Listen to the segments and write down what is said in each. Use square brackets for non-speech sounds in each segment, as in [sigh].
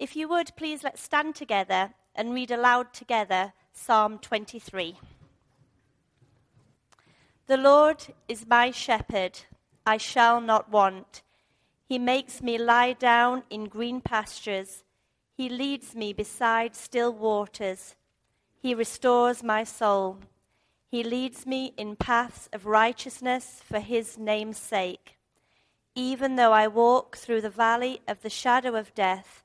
If you would, please let's stand together and read aloud together Psalm 23. The Lord is my shepherd, I shall not want. He makes me lie down in green pastures. He leads me beside still waters. He restores my soul. He leads me in paths of righteousness for his name's sake. Even though I walk through the valley of the shadow of death,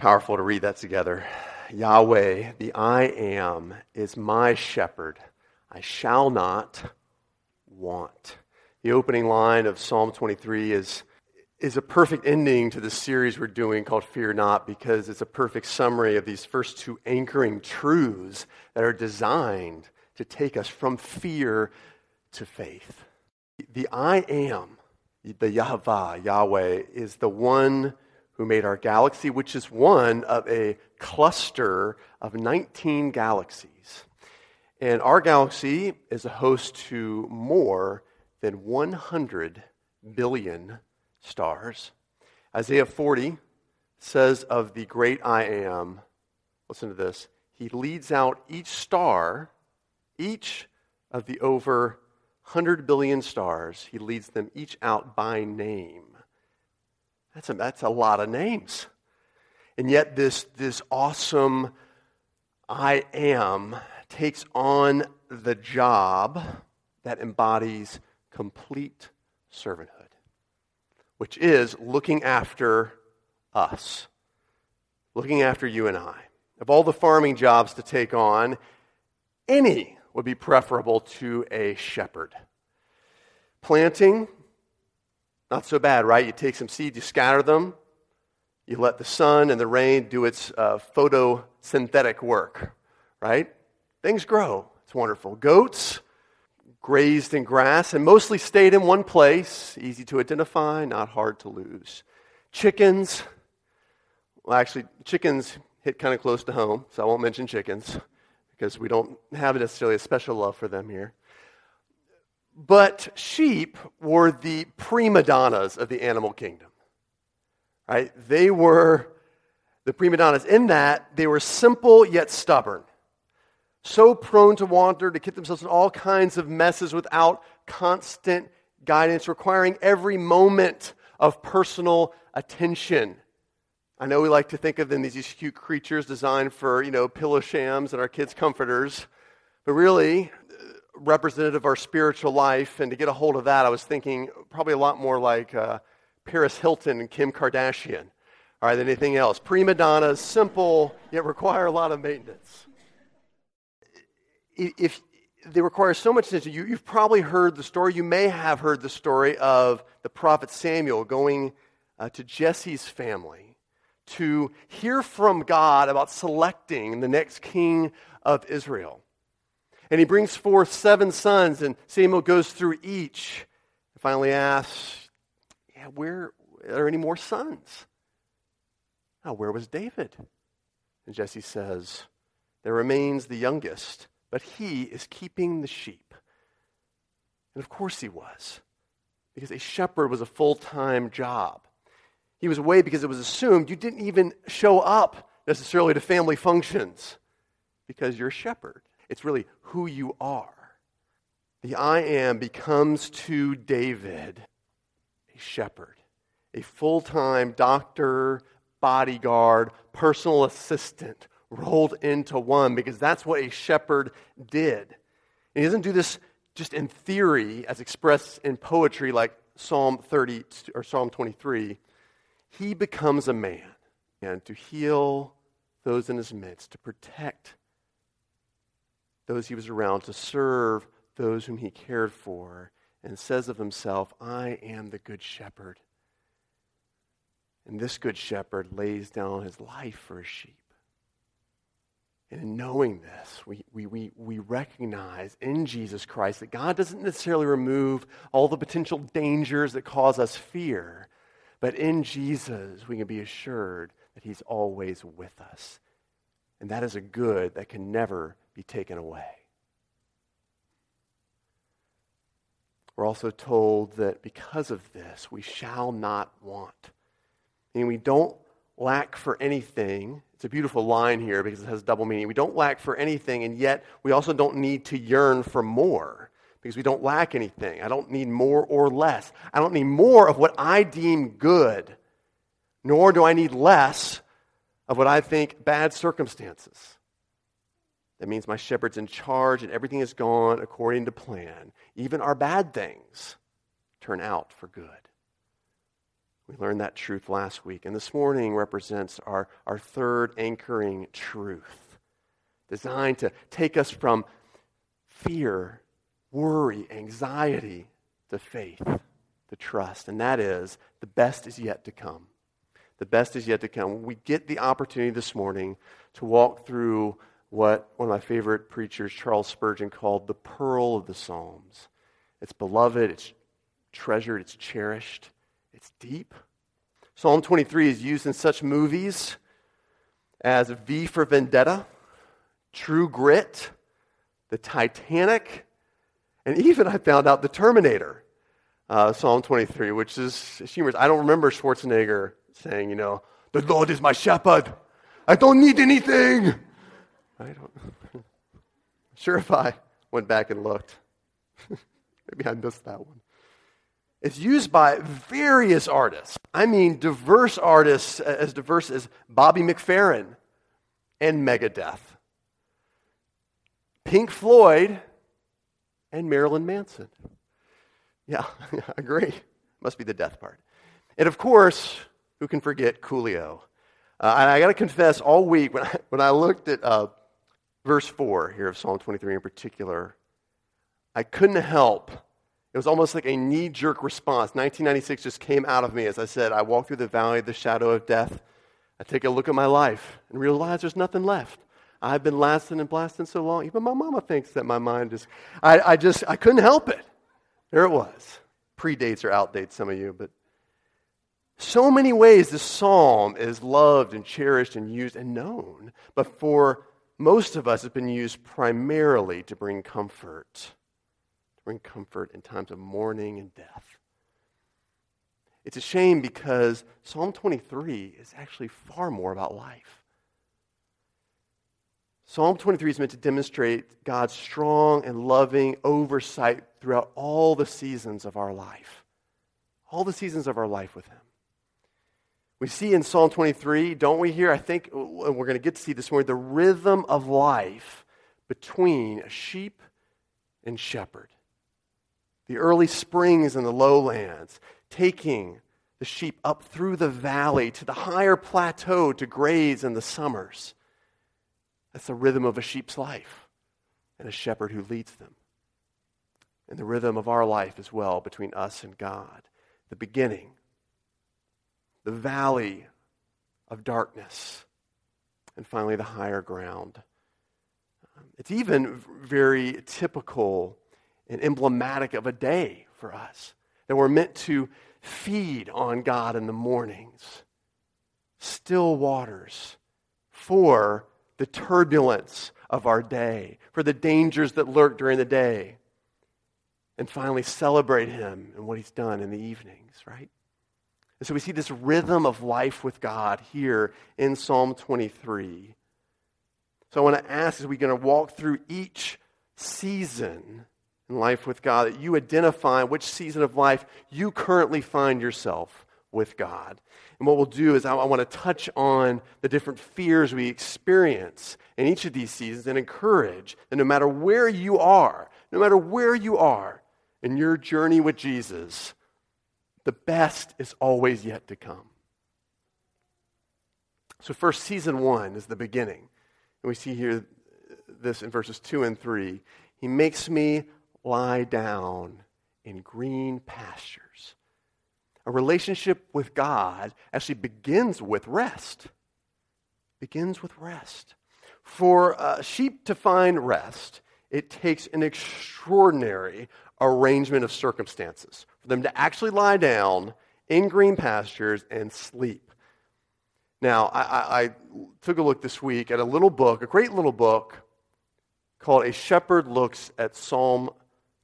Powerful to read that together. Yahweh, the I am, is my shepherd. I shall not want. The opening line of Psalm 23 is, is a perfect ending to the series we're doing called Fear Not because it's a perfect summary of these first two anchoring truths that are designed to take us from fear to faith. The I am, the Yahweh, Yahweh, is the one who made our galaxy, which is one of a cluster of 19 galaxies. And our galaxy is a host to more than 100 billion stars. Isaiah 40 says of the great I am, listen to this, he leads out each star, each of the over 100 billion stars, he leads them each out by name. That's a, that's a lot of names. And yet, this, this awesome I am takes on the job that embodies complete servanthood, which is looking after us, looking after you and I. Of all the farming jobs to take on, any would be preferable to a shepherd. Planting, not so bad, right? You take some seeds, you scatter them, you let the sun and the rain do its uh, photosynthetic work, right? Things grow. It's wonderful. Goats grazed in grass and mostly stayed in one place, easy to identify, not hard to lose. Chickens, well, actually, chickens hit kind of close to home, so I won't mention chickens because we don't have necessarily a special love for them here. But sheep were the prima donnas of the animal kingdom. Right? They were the prima donnas in that they were simple yet stubborn so prone to wander, to get themselves in all kinds of messes without constant guidance, requiring every moment of personal attention. I know we like to think of them as these cute creatures designed for, you know, pillow shams and our kids' comforters, but really representative of our spiritual life. And to get a hold of that, I was thinking probably a lot more like uh, Paris Hilton and Kim Kardashian, all right, than anything else. Prima donnas, simple, yet require a lot of maintenance if they require so much attention, you, you've probably heard the story. You may have heard the story of the prophet Samuel going uh, to Jesse's family to hear from God about selecting the next king of Israel. And he brings forth seven sons, and Samuel goes through each and finally asks, Yeah, where are there any more sons? Now, where was David? And Jesse says, There remains the youngest but he is keeping the sheep. And of course he was, because a shepherd was a full time job. He was away because it was assumed you didn't even show up necessarily to family functions because you're a shepherd. It's really who you are. The I am becomes to David a shepherd, a full time doctor, bodyguard, personal assistant rolled into one because that's what a shepherd did. And he doesn't do this just in theory as expressed in poetry like Psalm 30 or Psalm 23. He becomes a man and to heal those in his midst, to protect those he was around, to serve those whom he cared for, and says of himself, I am the good shepherd. And this good shepherd lays down his life for his sheep. And in knowing this, we, we, we, we recognize in Jesus Christ that God doesn't necessarily remove all the potential dangers that cause us fear, but in Jesus, we can be assured that He's always with us. And that is a good that can never be taken away. We're also told that because of this, we shall not want. And we don't lack for anything. It's a beautiful line here because it has double meaning. We don't lack for anything, and yet we also don't need to yearn for more because we don't lack anything. I don't need more or less. I don't need more of what I deem good, nor do I need less of what I think bad circumstances. That means my shepherd's in charge and everything is gone according to plan. Even our bad things turn out for good. We learned that truth last week. And this morning represents our, our third anchoring truth, designed to take us from fear, worry, anxiety to faith, to trust. And that is the best is yet to come. The best is yet to come. We get the opportunity this morning to walk through what one of my favorite preachers, Charles Spurgeon, called the pearl of the Psalms. It's beloved, it's treasured, it's cherished. It's deep. Psalm 23 is used in such movies as V for Vendetta, True Grit, The Titanic, and even I found out The Terminator. Uh, Psalm 23, which is humorous. I don't remember Schwarzenegger saying, you know, the Lord is my shepherd. I don't need anything. I don't. [laughs] sure, if I went back and looked, [laughs] maybe I missed that one. It's used by various artists. I mean, diverse artists, as diverse as Bobby McFerrin and Megadeth, Pink Floyd, and Marilyn Manson. Yeah, [laughs] I agree. Must be the death part. And of course, who can forget Coolio? Uh, and I got to confess, all week when I, when I looked at uh, verse 4 here of Psalm 23 in particular, I couldn't help it was almost like a knee jerk response. 1996 just came out of me as I said, I walk through the valley of the shadow of death. I take a look at my life and realize there's nothing left. I've been lasting and blasting so long. Even my mama thinks that my mind is. I, I just, I couldn't help it. There it was. Predates or outdates, some of you, but so many ways this psalm is loved and cherished and used and known. But for most of us, it's been used primarily to bring comfort to bring comfort in times of mourning and death. It's a shame because Psalm 23 is actually far more about life. Psalm 23 is meant to demonstrate God's strong and loving oversight throughout all the seasons of our life. All the seasons of our life with Him. We see in Psalm 23, don't we hear? I think and we're going to get to see this morning the rhythm of life between a sheep and shepherd the early springs in the lowlands, taking the sheep up through the valley to the higher plateau to graze in the summers. That's the rhythm of a sheep's life and a shepherd who leads them. And the rhythm of our life as well between us and God. The beginning, the valley of darkness, and finally the higher ground. It's even very typical and emblematic of a day for us. That we're meant to feed on God in the mornings, still waters for the turbulence of our day, for the dangers that lurk during the day, and finally celebrate Him and what He's done in the evenings, right? And so we see this rhythm of life with God here in Psalm 23. So I want to ask as we're going to walk through each season in life with God, that you identify which season of life you currently find yourself with God. And what we'll do is I, I want to touch on the different fears we experience in each of these seasons and encourage that no matter where you are, no matter where you are in your journey with Jesus, the best is always yet to come. So, first, season one is the beginning. And we see here this in verses 2 and 3. He makes me lie down in green pastures. A relationship with God actually begins with rest. Begins with rest. For uh, sheep to find rest, it takes an extraordinary arrangement of circumstances for them to actually lie down in green pastures and sleep. Now, I, I, I, took a look this week at a little book, a great little book called A Shepherd Looks at Psalm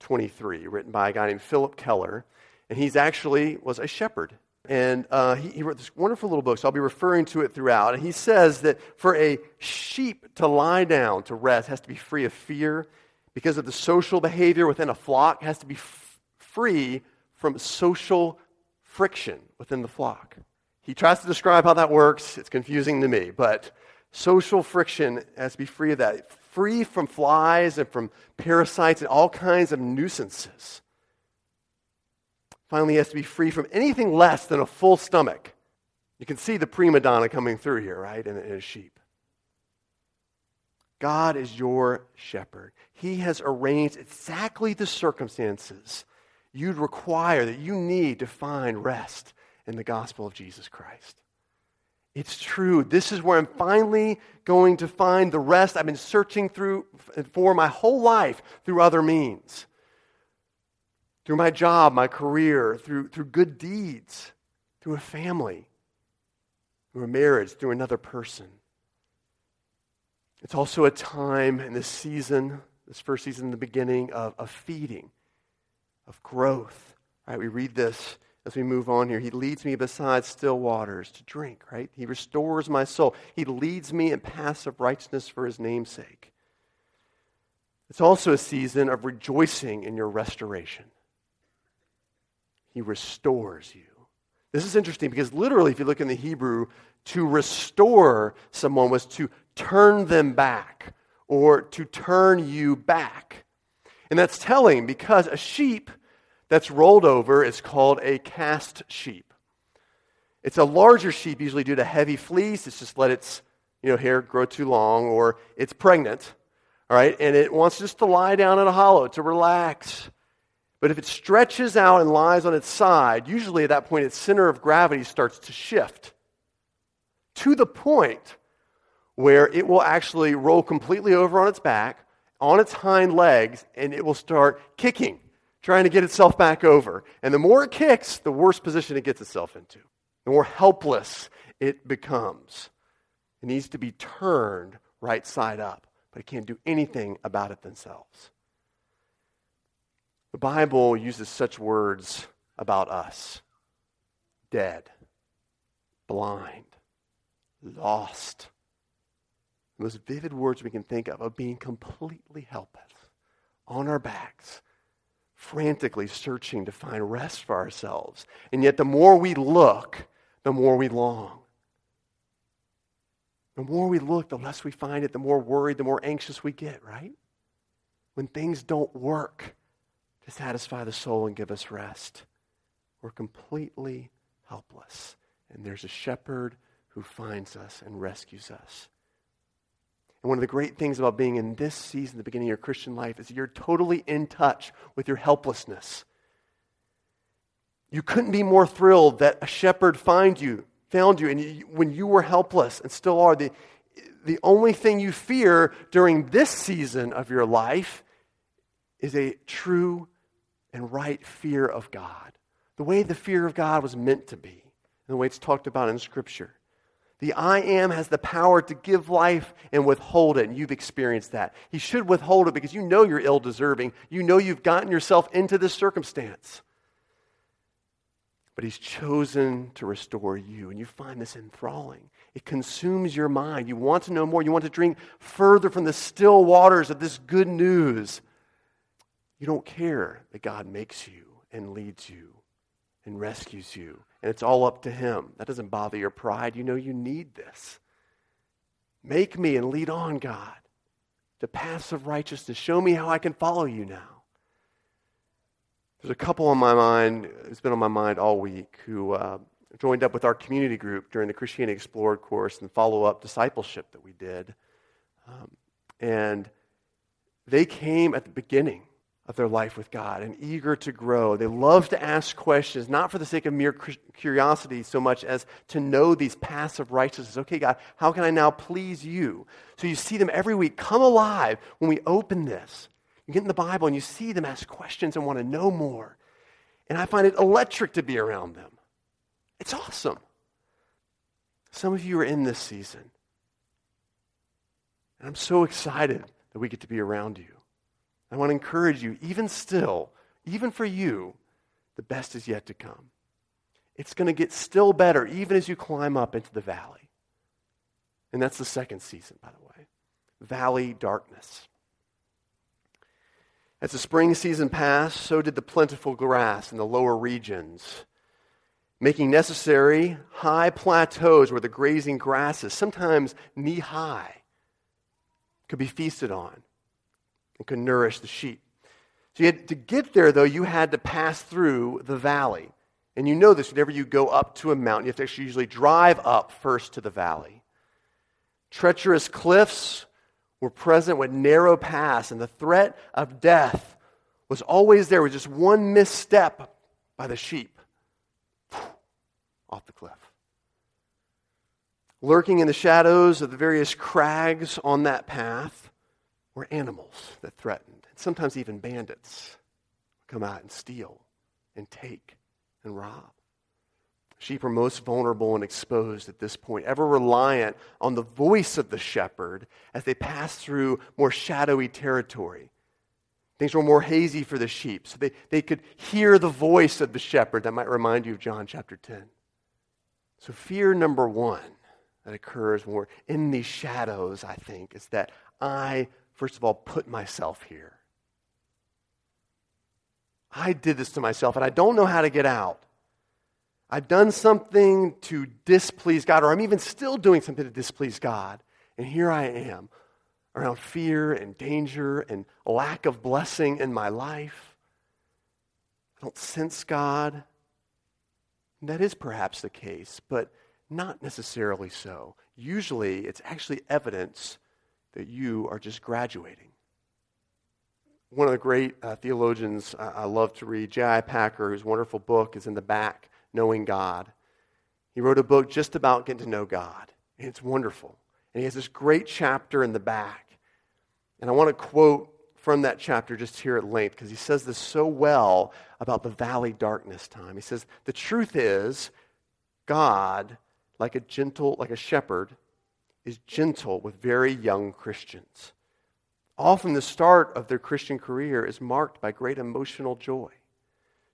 23, written by a guy named Phillip Keller. And he's actually was a shepherd. And uh, he, he wrote this wonderful little book, so I'll be referring to it throughout. And he says that for a sheep to lie down to rest has to be free of fear because of the social behavior within a flock has to be f- free from social friction within the flock. He tries to describe how that works. It's confusing to me, but social friction has to be free of that, free from flies and from parasites and all kinds of nuisances. Finally, he has to be free from anything less than a full stomach. You can see the prima donna coming through here, right, in, in a sheep. God is your shepherd. He has arranged exactly the circumstances you'd require, that you need to find rest in the gospel of Jesus Christ. It's true. This is where I'm finally going to find the rest I've been searching through for my whole life through other means through my job, my career, through, through good deeds, through a family, through a marriage, through another person. It's also a time in this season, this first season in the beginning, of, of feeding, of growth. Right? We read this as we move on here. He leads me beside still waters to drink, right? He restores my soul. He leads me in paths of righteousness for his name's sake. It's also a season of rejoicing in your restoration. He restores you. This is interesting because literally, if you look in the Hebrew, to restore someone was to turn them back or to turn you back. And that's telling because a sheep that's rolled over is called a cast sheep. It's a larger sheep, usually due to heavy fleece. It's just let its you know, hair grow too long, or it's pregnant, all right, and it wants just to lie down in a hollow to relax. But if it stretches out and lies on its side, usually at that point its center of gravity starts to shift to the point where it will actually roll completely over on its back, on its hind legs, and it will start kicking, trying to get itself back over. And the more it kicks, the worse position it gets itself into, the more helpless it becomes. It needs to be turned right side up, but it can't do anything about it themselves. The Bible uses such words about us dead, blind, lost. The most vivid words we can think of of being completely helpless, on our backs, frantically searching to find rest for ourselves. And yet, the more we look, the more we long. The more we look, the less we find it, the more worried, the more anxious we get, right? When things don't work, to satisfy the soul and give us rest. We're completely helpless. And there's a shepherd who finds us and rescues us. And one of the great things about being in this season, the beginning of your Christian life, is you're totally in touch with your helplessness. You couldn't be more thrilled that a shepherd find you, found you, and you, when you were helpless and still are. The, the only thing you fear during this season of your life is a true and right fear of God, the way the fear of God was meant to be, and the way it's talked about in Scripture. The I am has the power to give life and withhold it, and you've experienced that. He should withhold it because you know you're ill deserving. You know you've gotten yourself into this circumstance. But He's chosen to restore you, and you find this enthralling. It consumes your mind. You want to know more. You want to drink further from the still waters of this good news you don't care that God makes you and leads you and rescues you, and it's all up to Him. That doesn't bother your pride. You know you need this. Make me and lead on, God, to paths of righteousness. Show me how I can follow you now. There's a couple on my mind, it's been on my mind all week, who uh, joined up with our community group during the Christianity Explored course and follow up discipleship that we did. Um, and they came at the beginning of their life with God and eager to grow. They love to ask questions, not for the sake of mere curiosity so much as to know these paths of righteousness. Okay, God, how can I now please you? So you see them every week come alive when we open this. You get in the Bible and you see them ask questions and want to know more. And I find it electric to be around them. It's awesome. Some of you are in this season. And I'm so excited that we get to be around you. I want to encourage you, even still, even for you, the best is yet to come. It's going to get still better even as you climb up into the valley. And that's the second season, by the way valley darkness. As the spring season passed, so did the plentiful grass in the lower regions, making necessary high plateaus where the grazing grasses, sometimes knee high, could be feasted on and could nourish the sheep. So you had, to get there, though, you had to pass through the valley. And you know this whenever you go up to a mountain, you have to actually usually drive up first to the valley. Treacherous cliffs were present with narrow paths, and the threat of death was always there with just one misstep by the sheep off the cliff. Lurking in the shadows of the various crags on that path were animals that threatened, and sometimes even bandits come out and steal and take and rob. Sheep are most vulnerable and exposed at this point, ever reliant on the voice of the shepherd as they pass through more shadowy territory. Things were more hazy for the sheep, so they, they could hear the voice of the shepherd. That might remind you of John chapter 10. So, fear number one that occurs when we're in these shadows, I think, is that I first of all, put myself here. I did this to myself, and I don't know how to get out. I've done something to displease God, or I'm even still doing something to displease God. And here I am around fear and danger and lack of blessing in my life. I don't sense God. And that is perhaps the case, but not necessarily so. Usually, it's actually evidence that you are just graduating. One of the great uh, theologians I love to read, J.I. Packer, whose wonderful book is in the back, Knowing God. He wrote a book just about getting to know God, and it's wonderful. And he has this great chapter in the back. And I want to quote from that chapter just here at length because he says this so well about the valley darkness time. He says, The truth is, God, like a gentle, like a shepherd, is gentle with very young Christians. Often the start of their Christian career is marked by great emotional joy,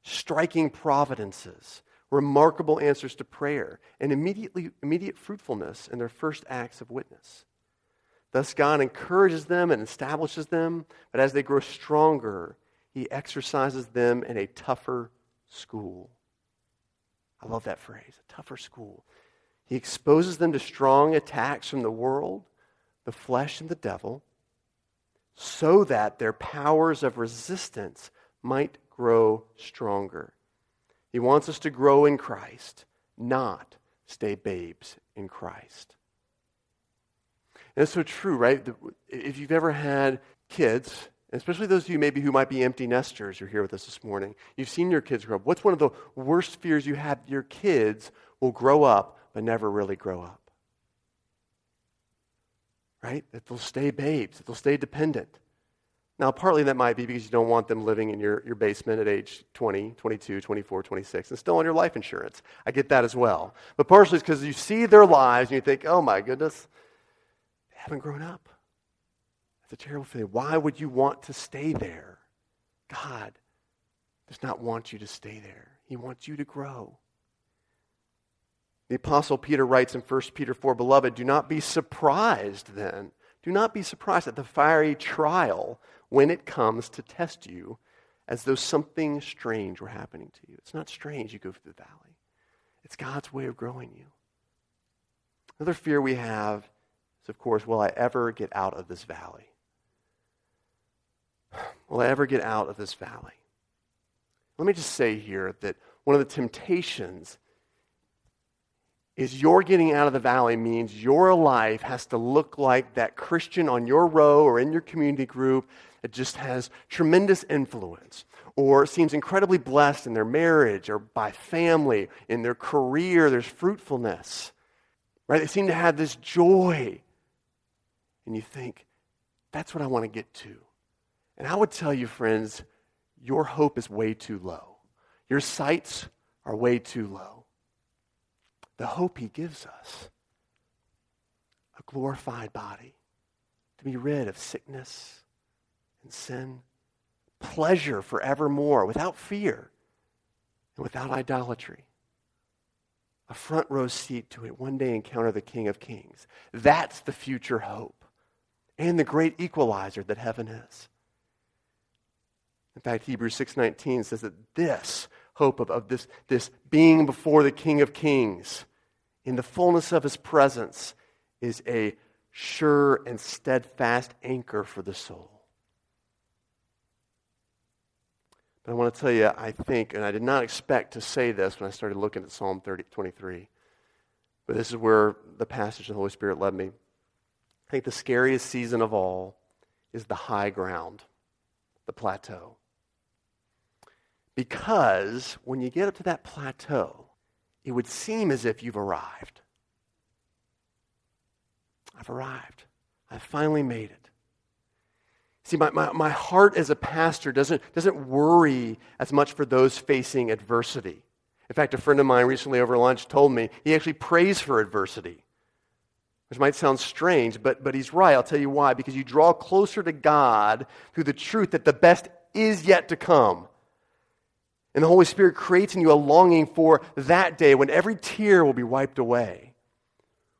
striking providences, remarkable answers to prayer, and immediately, immediate fruitfulness in their first acts of witness. Thus, God encourages them and establishes them, but as they grow stronger, He exercises them in a tougher school. I love that phrase, a tougher school. He exposes them to strong attacks from the world, the flesh, and the devil, so that their powers of resistance might grow stronger. He wants us to grow in Christ, not stay babes in Christ. And it's so true, right? If you've ever had kids, especially those of you maybe who might be empty nesters who are here with us this morning, you've seen your kids grow up. What's one of the worst fears you have? Your kids will grow up but never really grow up. Right? That they'll stay babes, that they'll stay dependent. Now, partly that might be because you don't want them living in your, your basement at age 20, 22, 24, 26, and still on your life insurance. I get that as well. But partially it's because you see their lives and you think, oh my goodness, they haven't grown up. That's a terrible feeling. Why would you want to stay there? God does not want you to stay there, He wants you to grow. The Apostle Peter writes in 1 Peter 4 Beloved, do not be surprised then. Do not be surprised at the fiery trial when it comes to test you as though something strange were happening to you. It's not strange you go through the valley, it's God's way of growing you. Another fear we have is, of course, will I ever get out of this valley? [sighs] Will I ever get out of this valley? Let me just say here that one of the temptations is your getting out of the valley means your life has to look like that Christian on your row or in your community group that just has tremendous influence or seems incredibly blessed in their marriage or by family, in their career, there's fruitfulness. Right? They seem to have this joy. And you think, that's what I want to get to. And I would tell you, friends, your hope is way too low. Your sights are way too low. The hope he gives us a glorified body, to be rid of sickness and sin, pleasure forevermore without fear and without idolatry. A front row seat to it one day encounter the King of Kings. That's the future hope and the great equalizer that heaven is. In fact, Hebrews 6:19 says that this hope of, of this, this being before the King of Kings in the fullness of his presence is a sure and steadfast anchor for the soul. But I want to tell you, I think, and I did not expect to say this when I started looking at Psalm 30, 23, but this is where the passage of the Holy Spirit led me. I think the scariest season of all is the high ground, the plateau. Because when you get up to that plateau, it would seem as if you've arrived. I've arrived. I've finally made it. See, my, my, my heart as a pastor doesn't, doesn't worry as much for those facing adversity. In fact, a friend of mine recently over lunch told me he actually prays for adversity, which might sound strange, but, but he's right. I'll tell you why. Because you draw closer to God through the truth that the best is yet to come. And the Holy Spirit creates in you a longing for that day when every tear will be wiped away.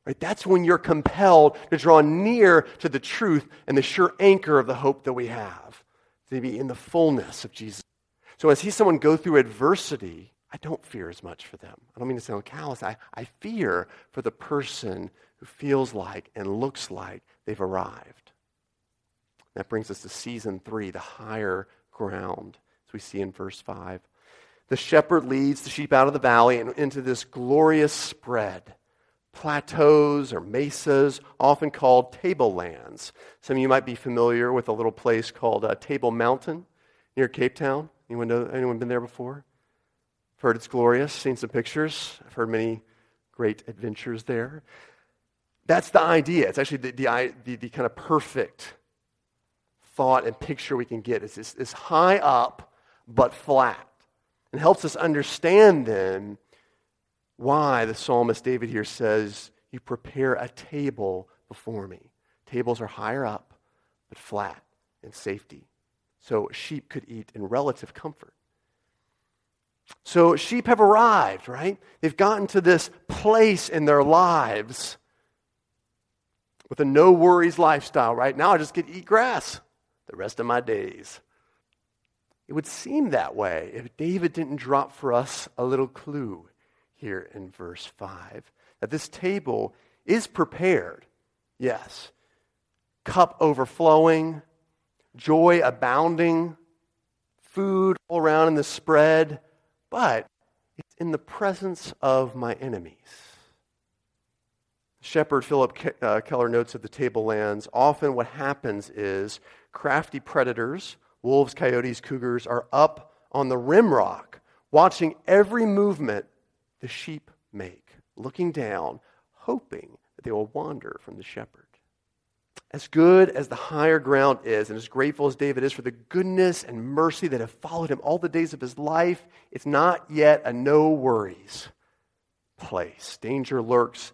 Right? That's when you're compelled to draw near to the truth and the sure anchor of the hope that we have, to be in the fullness of Jesus. So as I see someone go through adversity, I don't fear as much for them. I don't mean to sound callous. I, I fear for the person who feels like and looks like they've arrived. That brings us to season three, the higher ground, as we see in verse 5. The shepherd leads the sheep out of the valley and into this glorious spread plateaus or mesas, often called tablelands. Some of you might be familiar with a little place called uh, Table Mountain near Cape Town. Anyone, know, anyone been there before? Heard it's glorious, seen some pictures. I've heard many great adventures there. That's the idea. It's actually the, the, the, the kind of perfect thought and picture we can get. It's, it's high up but flat. It helps us understand then why the psalmist David here says, You prepare a table before me. Tables are higher up, but flat and safety. So sheep could eat in relative comfort. So sheep have arrived, right? They've gotten to this place in their lives with a no worries lifestyle, right? Now I just get to eat grass the rest of my days. It would seem that way if David didn't drop for us a little clue here in verse 5 that this table is prepared. Yes. Cup overflowing, joy abounding, food all around in the spread, but it's in the presence of my enemies. Shepherd Phillip uh, Keller notes at the tablelands often what happens is crafty predators, wolves, coyotes, cougars, are up on the rimrock, watching every movement the sheep make, looking down, hoping that they will wander from the shepherd. As good as the higher ground is, and as grateful as David is for the goodness and mercy that have followed him all the days of his life, it's not yet a no worries place. Danger lurks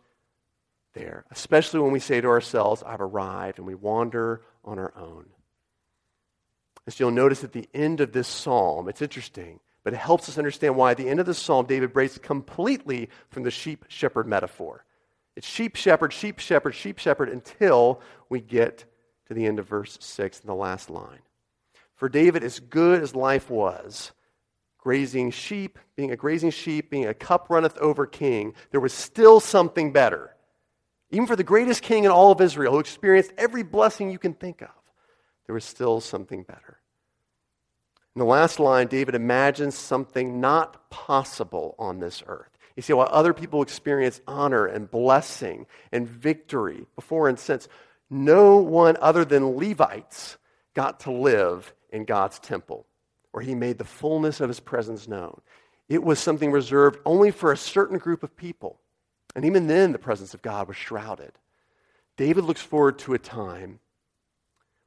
there, especially when we say to ourselves, I've arrived, and we wander on our own. As you'll notice at the end of this psalm, it's interesting. But it helps us understand why at the end of the psalm, David breaks completely from the sheep shepherd metaphor. It's sheep shepherd, sheep shepherd, sheep shepherd until we get to the end of verse 6 in the last line. For David, as good as life was, grazing sheep, being a grazing sheep, being a cup runneth over king, there was still something better. Even for the greatest king in all of Israel, who experienced every blessing you can think of, there was still something better. In the last line, David imagines something not possible on this earth. You see, while other people experience honor and blessing and victory before and since, no one other than Levites got to live in God's temple, where he made the fullness of his presence known. It was something reserved only for a certain group of people. And even then, the presence of God was shrouded. David looks forward to a time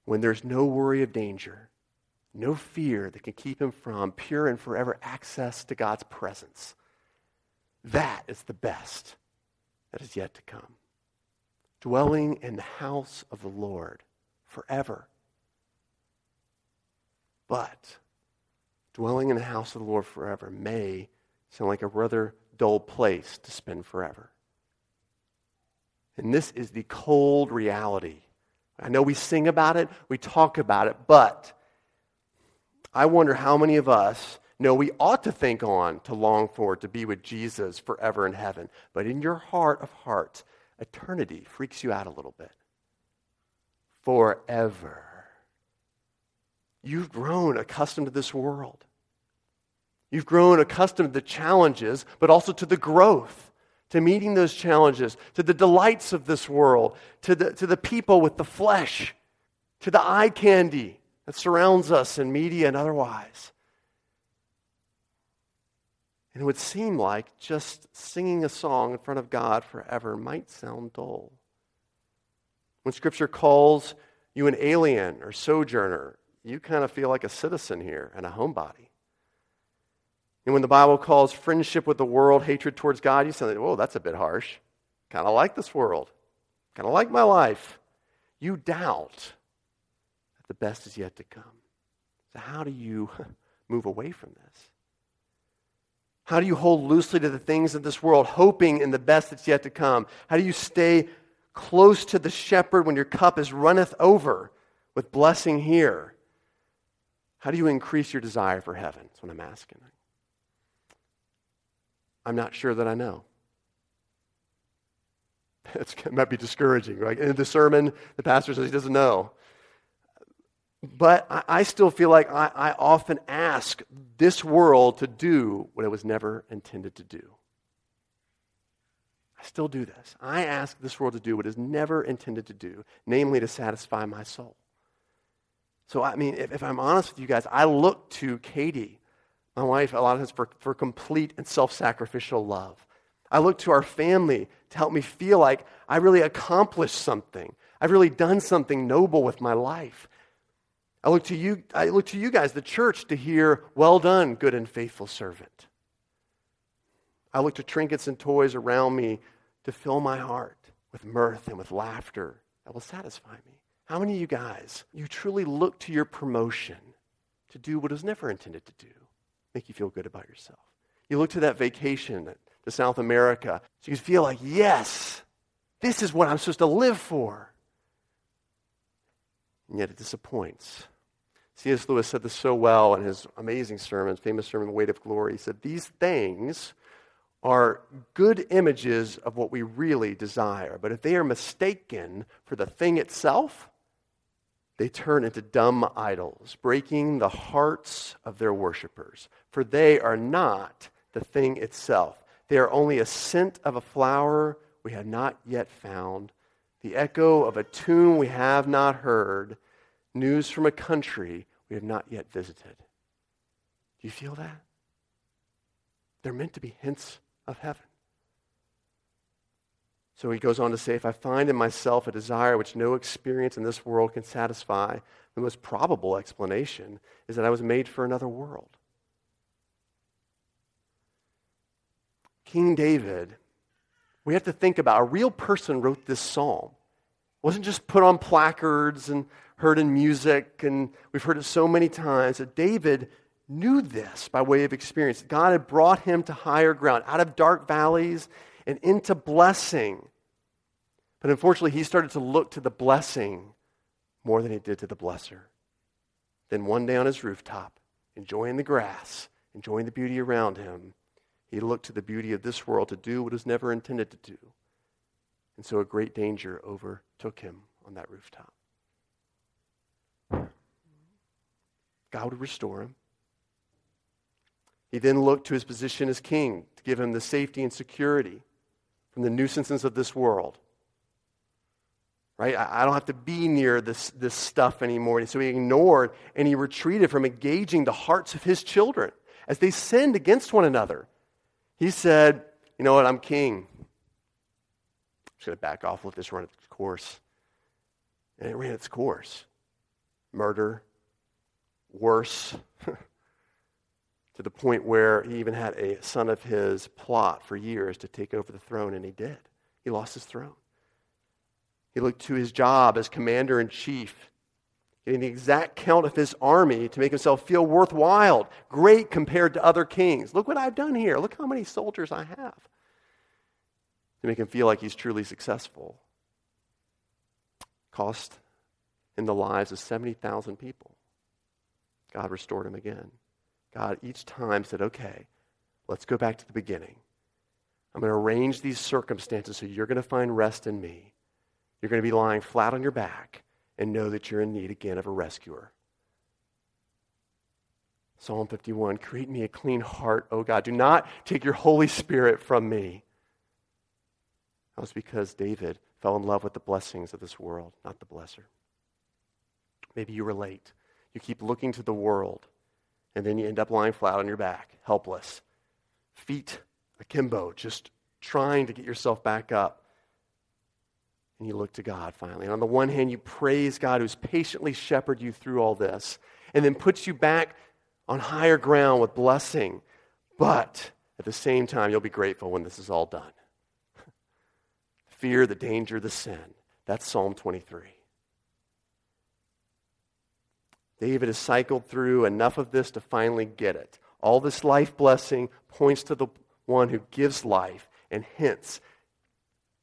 when there's no worry of danger, no fear that can keep him from pure and forever access to God's presence. That is the best that is yet to come. Dwelling in the house of the Lord forever. But dwelling in the house of the Lord forever may sound like a rather dull place to spend forever. And this is the cold reality. I know we sing about it, we talk about it, but I wonder how many of us know we ought to think on, to long for, to be with Jesus forever in heaven. But in your heart of hearts, eternity freaks you out a little bit. Forever. You've grown accustomed to this world. You've grown accustomed to the challenges, but also to the growth, to meeting those challenges, to the delights of this world, to the, to the people with the flesh, to the eye candy that surrounds us in media and otherwise. And it would seem like just singing a song in front of God forever might sound dull. When Scripture calls you an alien or sojourner, you kind of feel like a citizen here and a homebody. And when the Bible calls friendship with the world hatred towards God, you say, whoa, that's a bit harsh. Kind of like this world. Kind of like my life. You doubt the best is yet to come. So, how do you [laughs] move away from this? How do you hold loosely to the things of this world, hoping in the best that's yet to come? How do you stay close to the shepherd when your cup is runneth over with blessing here? How do you increase your desire for heaven? That's what I'm asking. I'm not sure that I know. [laughs] it might be discouraging, right? In the sermon, the pastor says he doesn't know. But I, I still feel like I, I often ask this world to do what it was never intended to do. I still do this. I ask this world to do what is never intended to do, namely to satisfy my soul. So, I mean, if, if, I'm honest with you guys, I look to Katie, my wife, a lot of times for, for complete and self sacrificial love. I look to our family to help me feel like I really accomplished something. I've really done something noble with my life. I look to you, I look to you guys, the church, to hear, well done, good and faithful servant. I look to trinkets and toys around me to fill my heart with mirth and with laughter that will satisfy me. How many of you guys, you truly look to your promotion to do what it was never intended to do, make you feel good about yourself? You look to that vacation to South America so you feel like, yes, this is what I'm supposed to live for. And yet it disappoints. C.S. Lewis said this so well in his amazing sermon, famous sermon, The Weight of Glory. He said, These things are good images of what we really desire, but if they are mistaken for the thing itself, they turn into dumb idols, breaking the hearts of their worshippers. For they are not the thing itself. They are only a scent of a flower we have not yet found, the echo of a tune we have not heard, news from a country we have not yet visited. Do you feel that? They're meant to be hints of heaven. So he goes on to say, if I find in myself a desire which no experience in this world can satisfy, the most probable explanation is that I was made for another world. King David, we have to think about a real person wrote this psalm. It wasn't just put on placards and heard in music, and we've heard it so many times that David knew this by way of experience. God had brought him to higher ground, out of dark valleys and into blessing. But unfortunately, he started to look to the blessing more than he did to the blesser. Then one day on his rooftop, enjoying the grass, enjoying the beauty around him, he looked to the beauty of this world to do what was never intended to do. And so a great danger overtook him on that rooftop. God would restore him. He then looked to his position as king to give him the safety and security from the nuisances of this world. Right? I don't have to be near this, this stuff anymore. And so he ignored and he retreated from engaging the hearts of his children as they sinned against one another. He said, You know what? I'm king. I'm just going to back off, let this run its course. And it ran its course murder, worse, [laughs] to the point where he even had a son of his plot for years to take over the throne, and he did. He lost his throne. He looked to his job as commander in chief, getting the exact count of his army to make himself feel worthwhile, great compared to other kings. Look what I've done here. Look how many soldiers I have. To make him feel like he's truly successful. Cost in the lives of 70,000 people. God restored him again. God each time said, okay, let's go back to the beginning. I'm going to arrange these circumstances so you're going to find rest in me. You're going to be lying flat on your back and know that you're in need again of a rescuer. Psalm 51 Create me a clean heart, O God. Do not take your Holy Spirit from me. That was because David fell in love with the blessings of this world, not the blesser. Maybe you relate. You keep looking to the world, and then you end up lying flat on your back, helpless, feet akimbo, just trying to get yourself back up. And you look to God finally. And on the one hand, you praise God who's patiently shepherded you through all this, and then puts you back on higher ground with blessing. But at the same time, you'll be grateful when this is all done. [laughs] Fear, the danger, the sin. That's Psalm 23. David has cycled through enough of this to finally get it. All this life blessing points to the one who gives life and hints,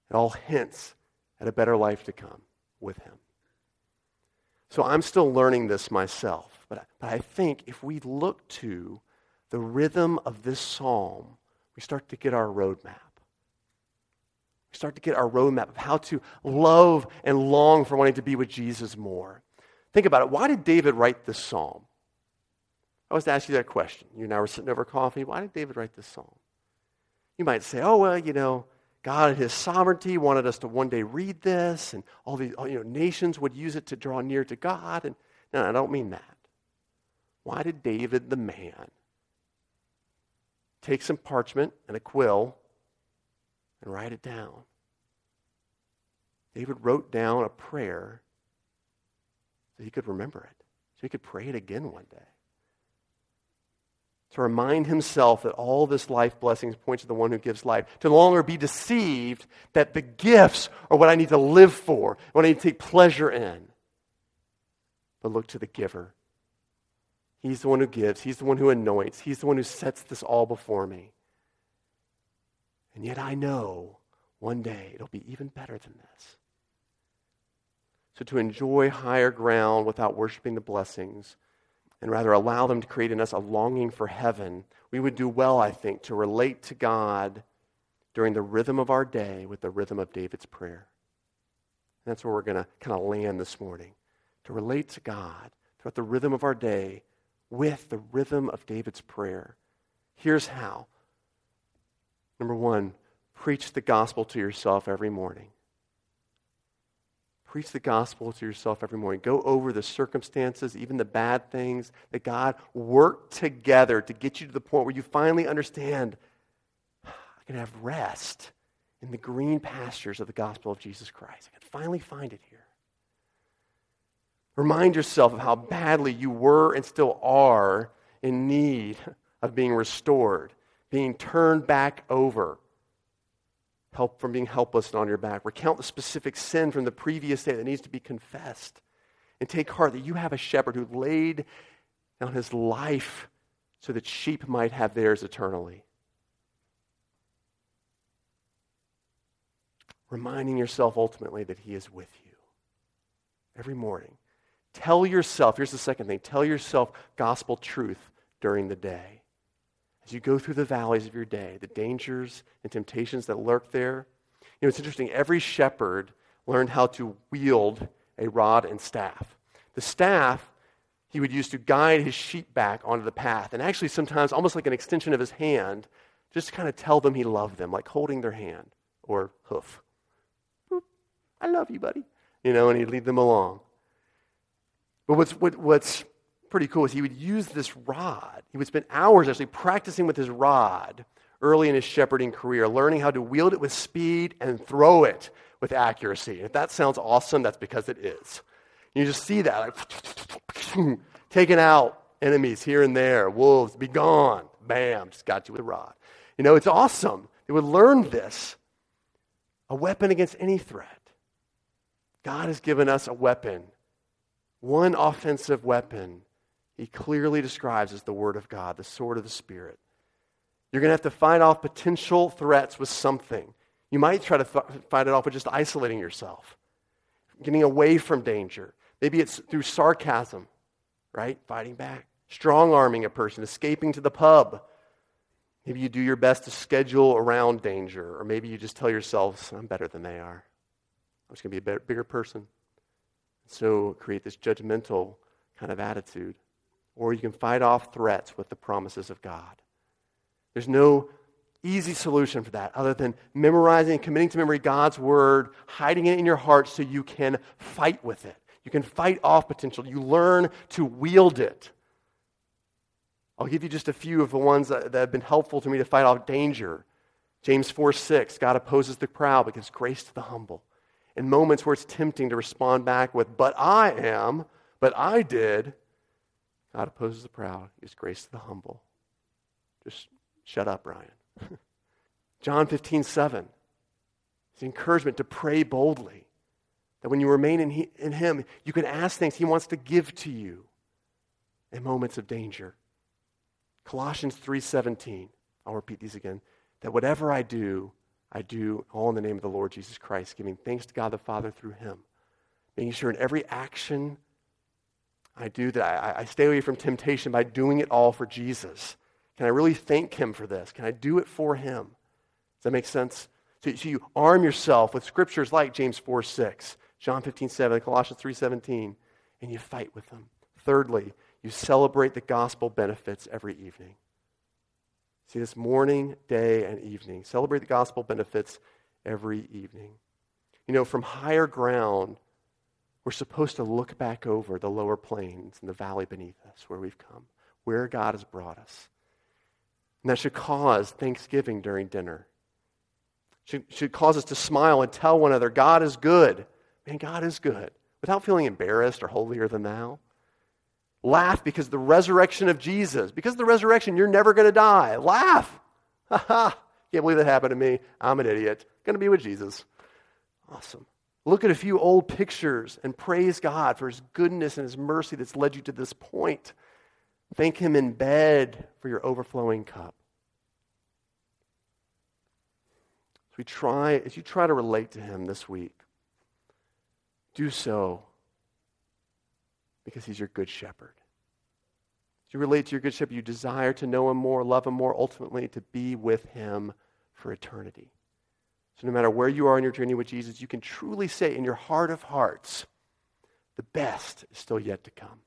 it all hints at a better life to come with him. So I'm still learning this myself, but, but I think if we look to the rhythm of this psalm, we start to get our roadmap. We start to get our roadmap of how to love and long for wanting to be with Jesus more. Think about it. Why did David write this psalm? I was to ask you that question. You and I were sitting over coffee. Why did David write this psalm? You might say, oh, well, you know, God in his sovereignty wanted us to one day read this, and all these you know, nations would use it to draw near to God. And no, I don't mean that. Why did David the man take some parchment and a quill and write it down? David wrote down a prayer so he could remember it, so he could pray it again one day. To remind himself that all this life blessings point to the one who gives life. To no longer be deceived that the gifts are what I need to live for, what I need to take pleasure in. But look to the giver. He's the one who gives, He's the one who anoints, He's the one who sets this all before me. And yet I know one day it'll be even better than this. So to enjoy higher ground without worshiping the blessings and rather allow them to create in us a longing for heaven, we would do well, I think, to relate to God during the rhythm of our day with the rhythm of David's prayer. And that's where we're going to kind of land this morning. To relate to God throughout the rhythm of our day with the rhythm of David's prayer. Here's how. Number one, preach the gospel to yourself every morning. Preach the gospel to yourself every morning. Go over the circumstances, even the bad things that God worked together to get you to the point where you finally understand I can have rest in the green pastures of the gospel of Jesus Christ. I can finally find it here. Remind yourself of how badly you were and still are in need of being restored, being turned back over help from being helpless and on your back. Recount the specific sin from the previous day that needs to be confessed. And take heart that you have a shepherd who laid down his life so that sheep might have theirs eternally. Reminding yourself ultimately that he is with you every morning. Tell yourself, here's the second thing tell yourself gospel truth during the day as you go through the valleys of your day, the dangers and temptations that lurk there. You know, it's interesting. Every shepherd learned how to wield a rod and staff. The staff he would use to guide his sheep back onto the path. And actually, sometimes almost like an extension of his hand, just to kind of tell them he loved them, like holding their hand or hoof. I love you, buddy. You know, and he'd lead them along. But what's, what, what's pretty cool is he would use this rod. He would spend hours actually practicing with his rod early in his shepherding career, learning how to wield it with speed and throw it with accuracy. And if that sounds awesome, that's because it is. You just see that, like, [sniffs] taking out enemies here and there, wolves, be gone. Bam, just got you with a rod. You know, it's awesome. They would learn this a weapon against any threat. God has given us a weapon, one offensive weapon. He clearly describes as the Word of God, the sword of the Spirit. You're going to have to fight off potential threats with something. You might try to th- fight it off with just isolating yourself, getting away from danger. Maybe it's through sarcasm, right? Fighting back, strong arming a person, escaping to the pub. Maybe you do your best to schedule around danger, or maybe you just tell yourselves, I'm better than they are. I'm just going to be a better, bigger person. So create this judgmental kind of attitude. Or you can fight off threats with the promises of God. There's no easy solution for that other than memorizing and committing to memory God's word, hiding it in your heart so you can fight with it. You can fight off potential. You learn to wield it. I'll give you just a few of the ones that, that have been helpful to me to fight off danger. James 4 6, God opposes the proud but gives grace to the humble. In moments where it's tempting to respond back with, but I am, but I did, God opposes the proud, gives grace to the humble. Just shut up, Ryan. [laughs] John 15, 7. It's encouragement to pray boldly. That when you remain in, he, in Him, you can ask things He wants to give to you in moments of danger. Colossians 3:17. I'll repeat these again. That whatever I do, I do all in the name of the Lord Jesus Christ, giving thanks to God the Father through Him. Making sure in every action I do that I, I stay away from temptation by doing it all for Jesus. Can I really thank Him for this? Can I do it for Him? Does that make sense? So, so you arm yourself with scriptures like James 4 6, John 15 7, Colossians 3 17, and you fight with them. Thirdly, you celebrate the gospel benefits every evening. See this morning, day, and evening. Celebrate the gospel benefits every evening. You know, from higher ground, we're supposed to look back over the lower plains and the valley beneath us where we've come, where God has brought us. And that should cause thanksgiving during dinner. Should, should cause us to smile and tell one another, God is good. Man, God is good. Without feeling embarrassed or holier than thou. Laugh because the resurrection of Jesus, because of the resurrection, you're never going to die. Laugh. Ha ha. Can't believe that happened to me. I'm an idiot. Going to be with Jesus. Awesome. Look at a few old pictures and praise God for his goodness and his mercy that's led you to this point. Thank Him in bed for your overflowing cup. As we try, as you try to relate to Him this week, do so because He's your good shepherd. As you relate to your good shepherd, you desire to know Him more, love Him more, ultimately to be with Him for eternity. So, no matter where you are in your journey with Jesus, you can truly say in your heart of hearts, the best is still yet to come.